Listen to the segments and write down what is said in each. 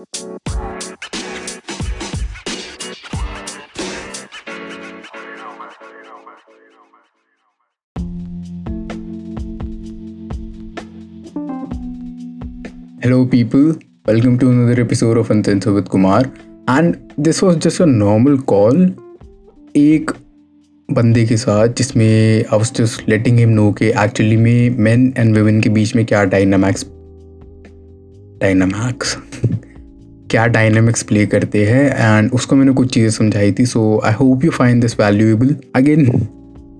Hello, people. Welcome to another episode of Uncensored with Kumar. And this was just a normal call. एक बंदे के साथ जिसमें I was just letting him know कि actually में men and women के बीच में क्या डायनामिक्स डायनामिक्स क्या डायनामिक्स प्ले करते हैं एंड उसको मैंने कुछ चीज़ें समझाई थी so I hope you find this valuable again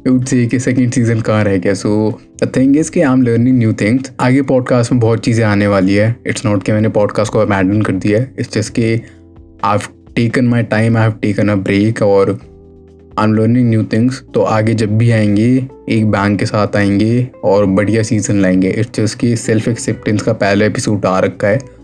से कि सेकंड सीज़न कहाँ रह गया? सो द थिंग इज़ कि I am learning new things आगे पॉडकास्ट में बहुत चीज़ें आने वाली है. इट्स नॉट कि मैंने पॉडकास्ट को अबैंडन कर दिया है. इट्स जस्ट कि I have taken my time I have taken a break और I am learning new things तो आगे जब भी आएँगे, एक बैंग के साथ आएँगे, और बढ़िया सीज़न लाएँगे. इट्स जस्ट कि सेल्फ एक्सेप्टेंस का पहला एपिसोड आ रखा है.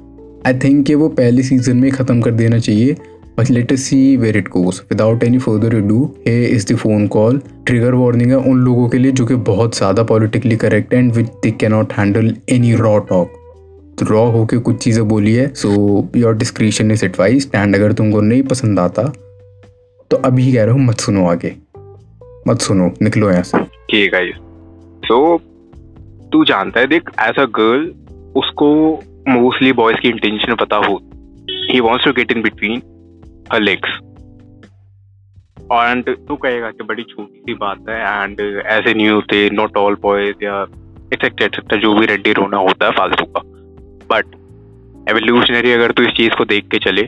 आई थिंक कि वो पहले सीज़न में ख़त्म कर देना चाहिए but let us see where it goes without any further ado here is the phone call trigger warning है उन लोगों के लिए जो कि बहुत ज़्यादा पॉलिटिकली करेक्ट है and which they can not handle any raw talk raw होके कुछ चीज़ें बोली है so your description is advice and अगर तुमको नहीं पसंद आता तो अभी कह रहा हूँ, मत सुनो आगे। मत सुनो, निकलो यहाँ से। ठीक है सो तू जानता है, देख एज अ गर्ल उसको मोस्टली बॉयज़ की इंटेंशन पता हो ही wants to get in between her legs and तू कहेगा कि बड़ी छोटी सी बात है एंड ऐसे नहीं होते नॉट ऑल बॉयज़ या एक्सेक्ट एक्सेक्ट जो भी रेडी रोना होता है फालतू का बट एवोल्यूशनरी अगर तू इस चीज़ को देख के चले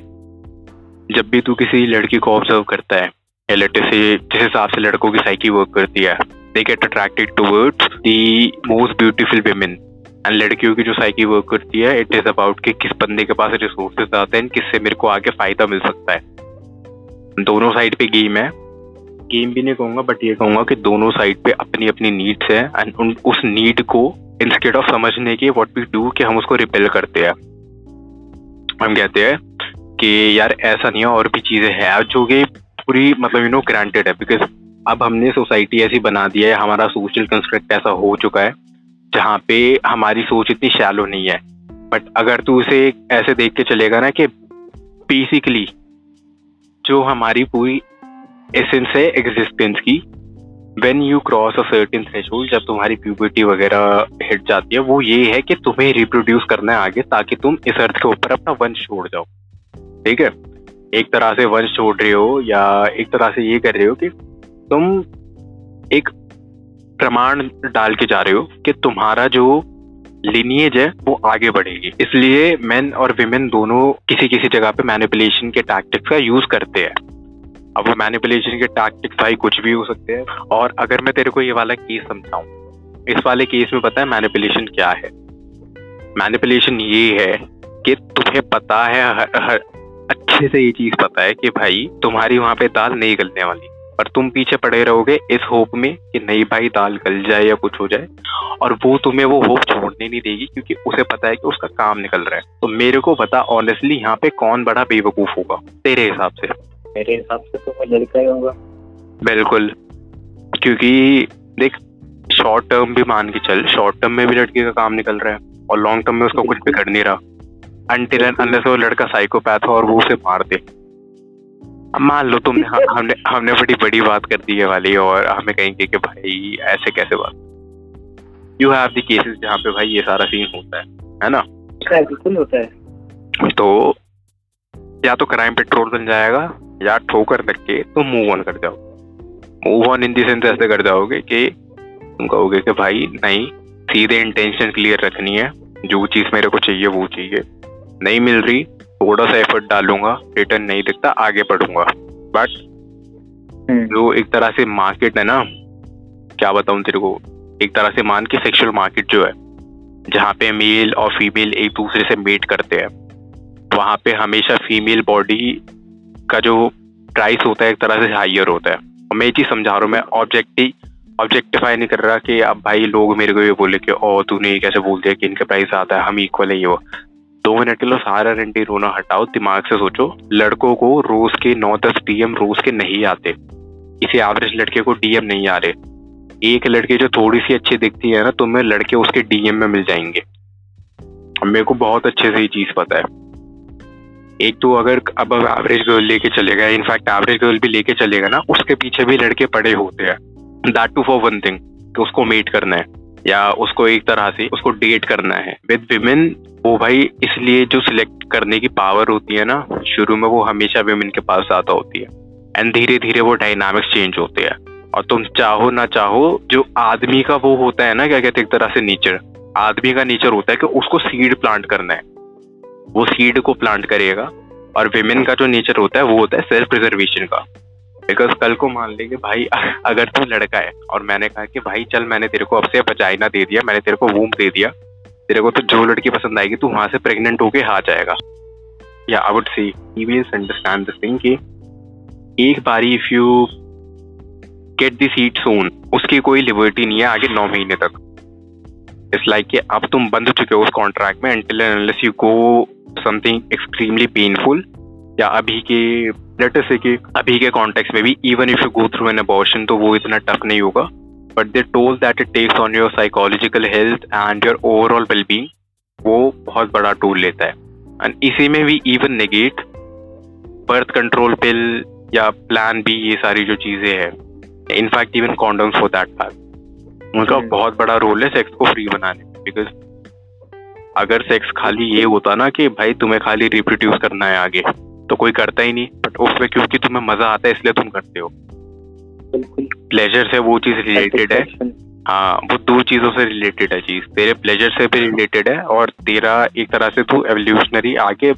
जब भी तू किसी लड़की को ऑब्ज़र्व करता है या लेटे से जिस हिसाब से लड़कों की साइकी वर्क करती है they get attracted towards the most beautiful women and लड़कियों की जो साइकी वर्क करती है इट इज़ अबाउट कि किस बंदे के पास रिसोर्सेज आते हैं, किससे मेरे को आगे फ़ायदा मिल सकता है। दोनों साइड पे गेम है। गेम भी नहीं कहूँगा बट ये कहूँगा कि दोनों साइड पे अपनी अपनी नीड्स है एंड उस नीड को इंस्टेड ऑफ़ समझने के वॉट वी डू कि हम उसको रिपेल करते हैं। हम कहते हैं कि यार ऐसा नहीं है, और भी चीज़ें हैं जो कि पूरी मतलब यू नो ग्रांटेड है बिकॉज़ अब हमने सोसाइटी ऐसी बना दिया है, हमारा सोशल कंस्ट्रक्ट ऐसा हो चुका है। जहाँ पे हमारी सोच इतनी शैलो नहीं है। बट अगर तू उसे ऐसे देख के चलेगा ना कि बेसिकली जो हमारी पूरी एसेंस है एग्जिस्टेंस की when you cross a certain threshold जब तुम्हारी प्यूबर्टी वगैरह हिट जाती है, वो ये है कि तुम्हें रिप्रोड्यूस करना है आगे ताकि तुम इस अर्थ के ऊपर अपना वंश छोड़ जाओ। ठीक है? एक तरह से वंश छोड़ रहे हो या एक तरह से ये कर रहे हो कि तुम एक प्रमाण डाल के जा रहे हो कि तुम्हारा जो लिनिएज है वो आगे बढ़ेगी। इसलिए मेन और विमेन दोनों किसी किसी जगह पे मैनिपुलेशन के टैक्टिक्स का यूज़ करते हैं। अब वो मैनिपुलेशन के टैक्टिक्स भाई कुछ भी हो सकते हैं। और अगर मैं तेरे को ये वाला केस समझाऊं इस वाले केस में पता है मैनिपुलेशन क्या है? मैनिपुलेशन ये है कि तुम्हें पता है हर, हर अच्छे से ये चीज़ पता है कि भाई तुम्हारी वहाँ पे दाल नहीं गलने वाली। और तुम पीछे पड़े रहोगे इस होप में कि नहीं भाई दाल गल जाए या कुछ हो जाए। और वो तुम्हें वो होप छोड़ने नहीं देगी क्योंकि उसे पता है कि उसका काम निकल रहा है। तो मेरे को बता ऑनेस्टली यहाँ पे कौन बड़ा बेवकूफ़ होगा? तेरे हिसाब से। मेरे हिसाब से तो मैं लड़का ही होगा बिल्कुल। क्योंकि देख शॉर्ट टर्म भी मान के चल शॉर्ट टर्म में भी लड़के का काम निकल रहा है और लॉन्ग टर्म में उसका कुछ बिगड़ नहीं रहा। अनटिल अनलेस वो लड़का साइकोपैथ हो और वो उसे मार दे। मान लो तुमने हम- हमने हमने बड़ी बड़ी बात कर दी है वाली और हमें कहेंगे कि भाई ऐसे कैसे बात यू हैव द केसेस जहाँ पे भाई ये सारा सीन होता है है ना? हाँ, बिल्कुल होता है। तो या तो क्राइम पेट्रोल बन जाएगा या ठोकर लग के तुम मूव ऑन कर जाओ move on in the sense ऐसे कर जाओगे कि तुम कहोगे कि भाई नहीं सीधे इंटेंशन क्लियर रखनी है। जो चीज़ मेरे को चाहिए वो चाहिए। नहीं मिल रही थोड़ा सा एफर्ट डालूँगा रिटर्न नहीं दिखता आगे बढ़ूँगा। बट हम्म, जो एक तरह से मार्केट है ना क्या बताऊँ तेरे को? एक तरह से मान के सेक्सुअल मार्केट जो है जहाँ पे मेल और फीमेल एक दूसरे से मेट करते हैं वहाँ पे हमेशा फीमेल बॉडी का जो प्राइस होता है एक तरह से हाइयर होता है। और मैं ये चीज़ समझा रहा हूँ मैं ऑब्जेक्टिव ऑब्जेक्टिफाई नहीं कर रहा कि अब भाई लोग मेरे को ये बोले कि ओ तूने ये कैसे बोल दिया कि इनका प्राइस आता है हम इक्वल है ये वो। दो मिनट के लिए सारा रंडी रोना हटाओ, दिमाग से सोचो। लड़कों को रोज के नौ दस डीएम रोज के नहीं आते। किसी एवरेज लड़के को डीएम नहीं आ रहे। एक लड़के जो थोड़ी सी अच्छी दिखती है ना, तुम्हें लड़के उसके डीएम में मिल जाएँगे। मेरे को बहुत अच्छे से ये चीज़ पता है। एक तो अगर अब एवरेज गर्ल लेके चलेगा इनफैक्ट एवरेज गर्ल भी लेके चलेगा ना, उसके पीछे भी लड़के पड़े होते हैं। That too for one thing उसको मेट करना है। या उसको एक तरह से उसको डेट करना है। विद विमेन वो भाई इसलिए जो सिलेक्ट करने की पावर होती है ना, शुरू में वो हमेशा विमेन के पास ज़्यादा होती है। एंड धीरे धीरे वो डायनामिक्स चेंज होते हैं। और तुम चाहो ना चाहो, जो आदमी का वो होता है ना, क्या कहते हैं, एक तरह से नेचर आदमी का नेचर होता है कि उसको सीड प्लांट करना है। वो सीड को प्लांट करेगा। और विमेन का जो नेचर होता है, वो होता है सेल्फ प्रिजर्वेशन का। बिकॉज़ कल को मान लेंगे भाई, अगर तू लड़का है, और मैंने कहा कि भाई चल, मैंने तेरे को अब से बचाइना दे दिया, मैंने तेरे को वूम दे दिया, तेरे को तो जो लड़की पसंद आएगी, तू वहाँ से प्रेग्नेंट होके आ जाएगा। या I would see understand this thing कि एक बारी if you get the seed sown उसकी कोई लिबर्टी नहीं है आगे नौ महीने तक। इट्स लाइक कि अब तुम बंद चुके हो उस कॉन्ट्रैक्ट में unless you go something extremely painful या अभी के लेटर से कि अभी के कॉन्टेक्स्ट में भी even if you go through an abortion तो वो इतना टफ नहीं होगा। But the toll that it takes on your psychological health and your overall wellbeing वो बहुत बड़ा टूल लेता है। एंड इसी में भी even negate birth control pill या प्लान बी ये सारी जो चीज़ें हैं। In fact even condoms for that fact उनका. बहुत बड़ा रोल है सेक्स को फ्री बनाने में। बिकॉज़ अगर सेक्स खाली ये होता ना कि भाई तुम्हें खाली रिप्रोड्यूस करना है आगे। तो कोई करता ही नहीं बट उसमें क्योंकि तुम्हें मज़ा आता है इसलिए तुम करते हो। प्लेजर से वो चीज़ रिलेटेड है। हाँ वो दो चीज़ों से रिलेटेड है चीज़। तेरे प्लेजर से भी रिलेटेड है और तेरा एक तरह से तू एवोल्यूशनरी आगे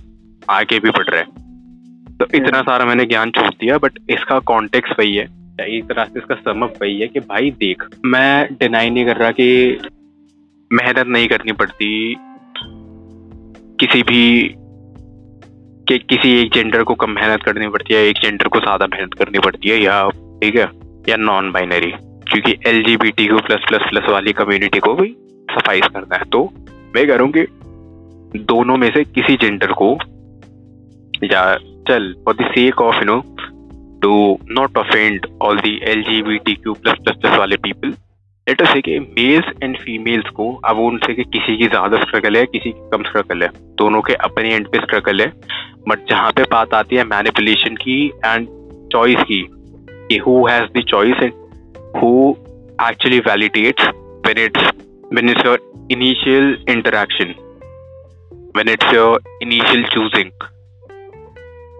आगे भी बढ़ रहा है। तो इतना सारा मैंने ज्ञान छोड़ दिया बट इसका कॉन्टेक्स्ट वही है। एक तरह से इसका समप वही है कि भाई देख मैं डिनाई नहीं कर रहा कि मेहनत नहीं करनी पड़ती किसी भी कि किसी एक जेंडर को कम मेहनत करनी पड़ती है, एक जेंडर को ज़्यादा मेहनत करनी पड़ती है, या ठीक है, या नॉन बाइनरी क्योंकि L G B T Q plus plus plus वाली कम्युनिटी को भी सफाइस करना है। तो मैं कह रहा कि दोनों में से किसी जेंडर को या चल for the sake of you know to not offend all the L G B T Q plus plus plus वाले पीपल लेट से कि मेल्स एंड फीमेल्स को अब उनसे कि किसी की ज़्यादा स्ट्रगल है, किसी की कम स्ट्रगल है, दोनों के अपने एंड पे स्ट्रगल है बट जहाँ पे बात आती है मैनिपुलेशन की एंड चॉइस की, कि who has the choice and who actually validates when it's when it's your initial interaction when it's your initial choosing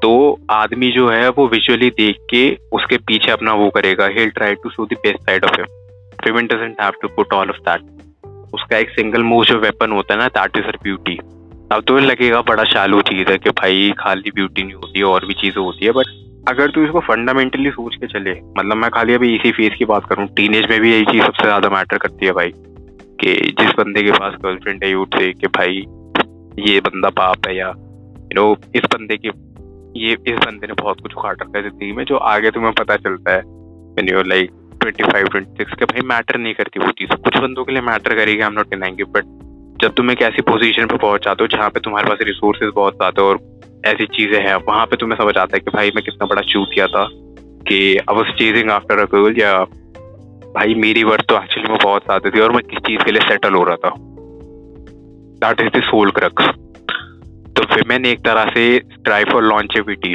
तो आदमी जो है वो विजुअली देख के उसके पीछे अपना वो करेगा ही try to show the best side of him doesn't have to put all of that. उसका एक सिंगल मूव जो वेपन होता है ना दैट इज़ हर ब्यूटी अब तो लगेगा बड़ा शालू चीज़ है कि भाई खाली ब्यूटी नहीं होती है और भी चीज़ें होती है बट अगर तू इसको फंडामेंटली सोच के चले मतलब मैं खाली अभी इसी फ़ेज़ की बात करूँ टीनेज में भी यही चीज़ सबसे ज़्यादा मैटर करती है भाई, कि जिस बंदे के पास गर्लफ्रेंड है यूथ से कि भाई ये बंदा पाप है या यू नो इस बंदे के, ये, इस बंदे ने बहुत कुछ उखाड़ रखा है ज़िंदगी में, जो आगे तुम्हें पता चलता है like twenty five twenty six के भाई मैटर नहीं करती वो चीज़, कुछ बंदों के लिए मैटर करेगी हम नॉट डिनाइंग बट जब तुम एक ऐसी पोजीशन पे पहुँच जाते हो जहाँ पे तुम्हारे पास रिसोर्सेज बहुत ज़्यादा और ऐसी चीज़ें हैं, वहाँ पे तुम्हें समझ आता है कि भाई मैं कितना बड़ा चूक किया था, कि I was chasing after a girl या भाई मेरी वर्थ तो एक्चुअली में बहुत ज़्यादा थी और मैं किस चीज़ के लिए सेटल हो रहा था। That is the sole crux तो विमेन एक तरह से ड्राइव फॉर लॉन्चेविटी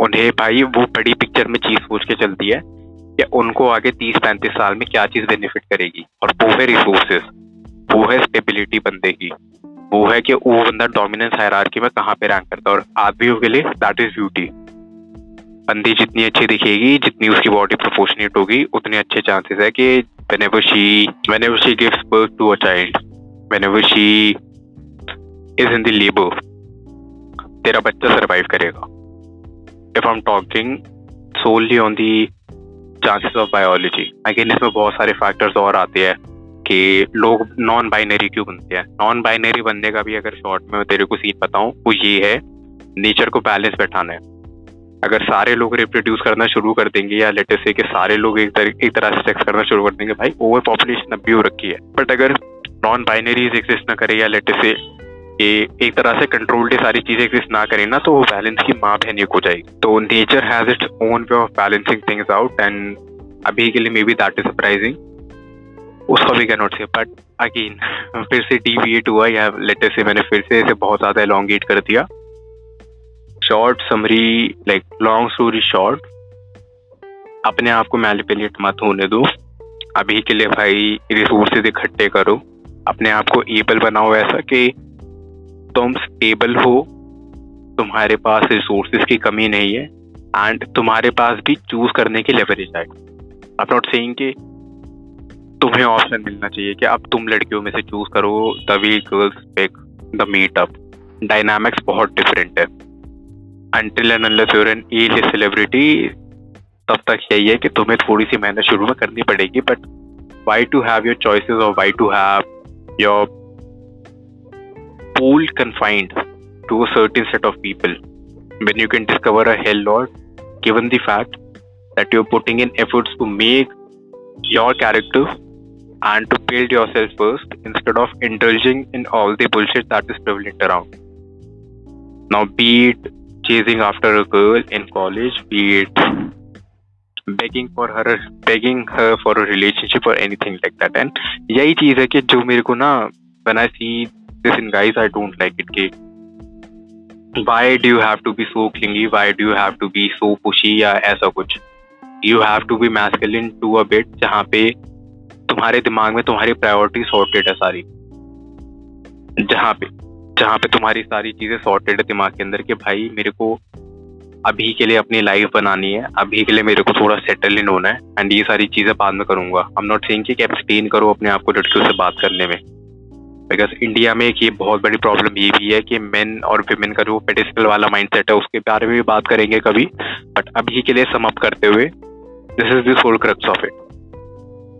उन्हें भाई वो बड़ी पिक्चर में चीज़ सोच के चलती है कि उनको आगे तीस पैंतीस साल में क्या चीज़ बेनिफिट करेगी और वो है रिसोर्सेज वो है स्टेबिलिटी बंदे की। वो है कि वो बंदा डोमिनेंस हायरार्की में कहाँ पे रैंक करता है और आदमियों के लिए दैट इज़ ब्यूटी बंदी जितनी अच्छी दिखेगी, जितनी उसकी बॉडी प्रोपोर्शनेट होगी, उतने अच्छे चांसेस है कि whenever she whenever she gives birth to a child, whenever she is in the labor, तेरा बच्चा सरवाइव करेगा। If I am talking solely on the chances of biology again इसमें बहुत सारे फैक्टर्स और आते हैं। कि लोग नॉन बाइनरी क्यों बनते हैं? नॉन बाइनरी बनने का भी अगर शॉर्ट में तेरे को सीन बताऊँ, वो ये है नेचर को बैलेंस बैठाना है। अगर सारे लोग रिप्रोड्यूस करना शुरू कर देंगे, या लेटेस्ट से कि सारे लोग एक तरह एक तरह से सेक्स करना शुरू कर देंगे, भाई ओवर पॉपुलेशन अब भी हो रखी है। बट अगर नॉन बाइनरीज एग्जिस्ट ना करे, या लेटेस्ट से ये एक तरह से कंट्रोल्ड सारी चीज़ें एग्जिस्ट ना करें ना तो वो बैलेंस की माँ बहन हो जाएगी। तो nature has its own way of balancing things out and अभी के लिए may be that is surprising उसका भी can not say but again फिर से डीविएट हुआ या लेटर से मैंने फिर से इसे बहुत ज़्यादा एलोंगेट कर दिया। Short summary like long story short अपने आप को मैलिपुलेट मत होने दो। अभी के लिए भाई रिसोर्सेज इकट्ठे करो। अपने आप को एबल बनाओ ऐसा कि तुम स्टेबल हो। तुम्हारे पास रिसोर्सेज की कमी नहीं है। एंड तुम्हारे पास भी चूज़ करने की लेवरेज है। आप नॉट सेइंग कि तुम्हें ऑप्शन मिलना चाहिए कि अब तुम लड़कियों में से चूज़ करो तभी girls pick the meetup dynamics बहुत डिफरेंट है। Until and unless you're an as celebrity तब तक यही है कि तुम्हें थोड़ी सी मेहनत शुरू में करनी पड़ेगी but why to have your choices और why to have your confined to a certain set of people? When you can discover a hell lot, given the fact that you're putting in efforts to make your character and to build yourself first instead of indulging in all the bullshit that is prevalent around. Now, be it chasing after a girl in college, be it begging for her begging her for a relationship or anything like that and यही चीज़ है कि जो मेरे को ना when I see this in guys I don't like it कि why do you have to be so clingy why do you have to be so pushy या ऐसा कुछ you have to be masculine to a bit जहाँ पे तुम्हारे दिमाग में तुम्हारी प्रायोरिटी सॉर्टेड है सारी। जहाँ पे जहाँ पे तुम्हारी सारी चीज़ें सॉर्टेड है दिमाग के अंदर कि भाई मेरे को अभी के लिए अपनी लाइफ बनानी है, अभी के लिए मेरे को थोड़ा सेटल इन होना है एंड ये सारी चीज़ें बाद में करूँगा। आई एम नॉट सेइंग कि एब्सटेन करो अपने आप को लड़कियों से बात करने में। बिकॉज़ इंडिया में एक ये बहुत बड़ी प्रॉब्लम ये भी है कि मेन और विमेन का जो पेडिस्टल वाला माइंडसेट है, उसके बारे में भी बात करेंगे कभी बट अभी के लिए समअप करते हुए this is this whole crux of it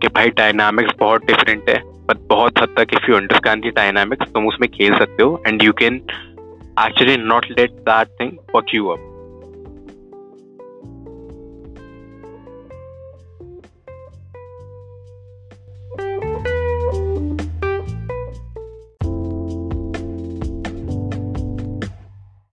कि भाई डायनामिक्स बहुत डिफरेंट है बट बहुत हद तक if you understand the dynamics तुम उसमें खेल सकते हो and you can actually not let that thing walk you up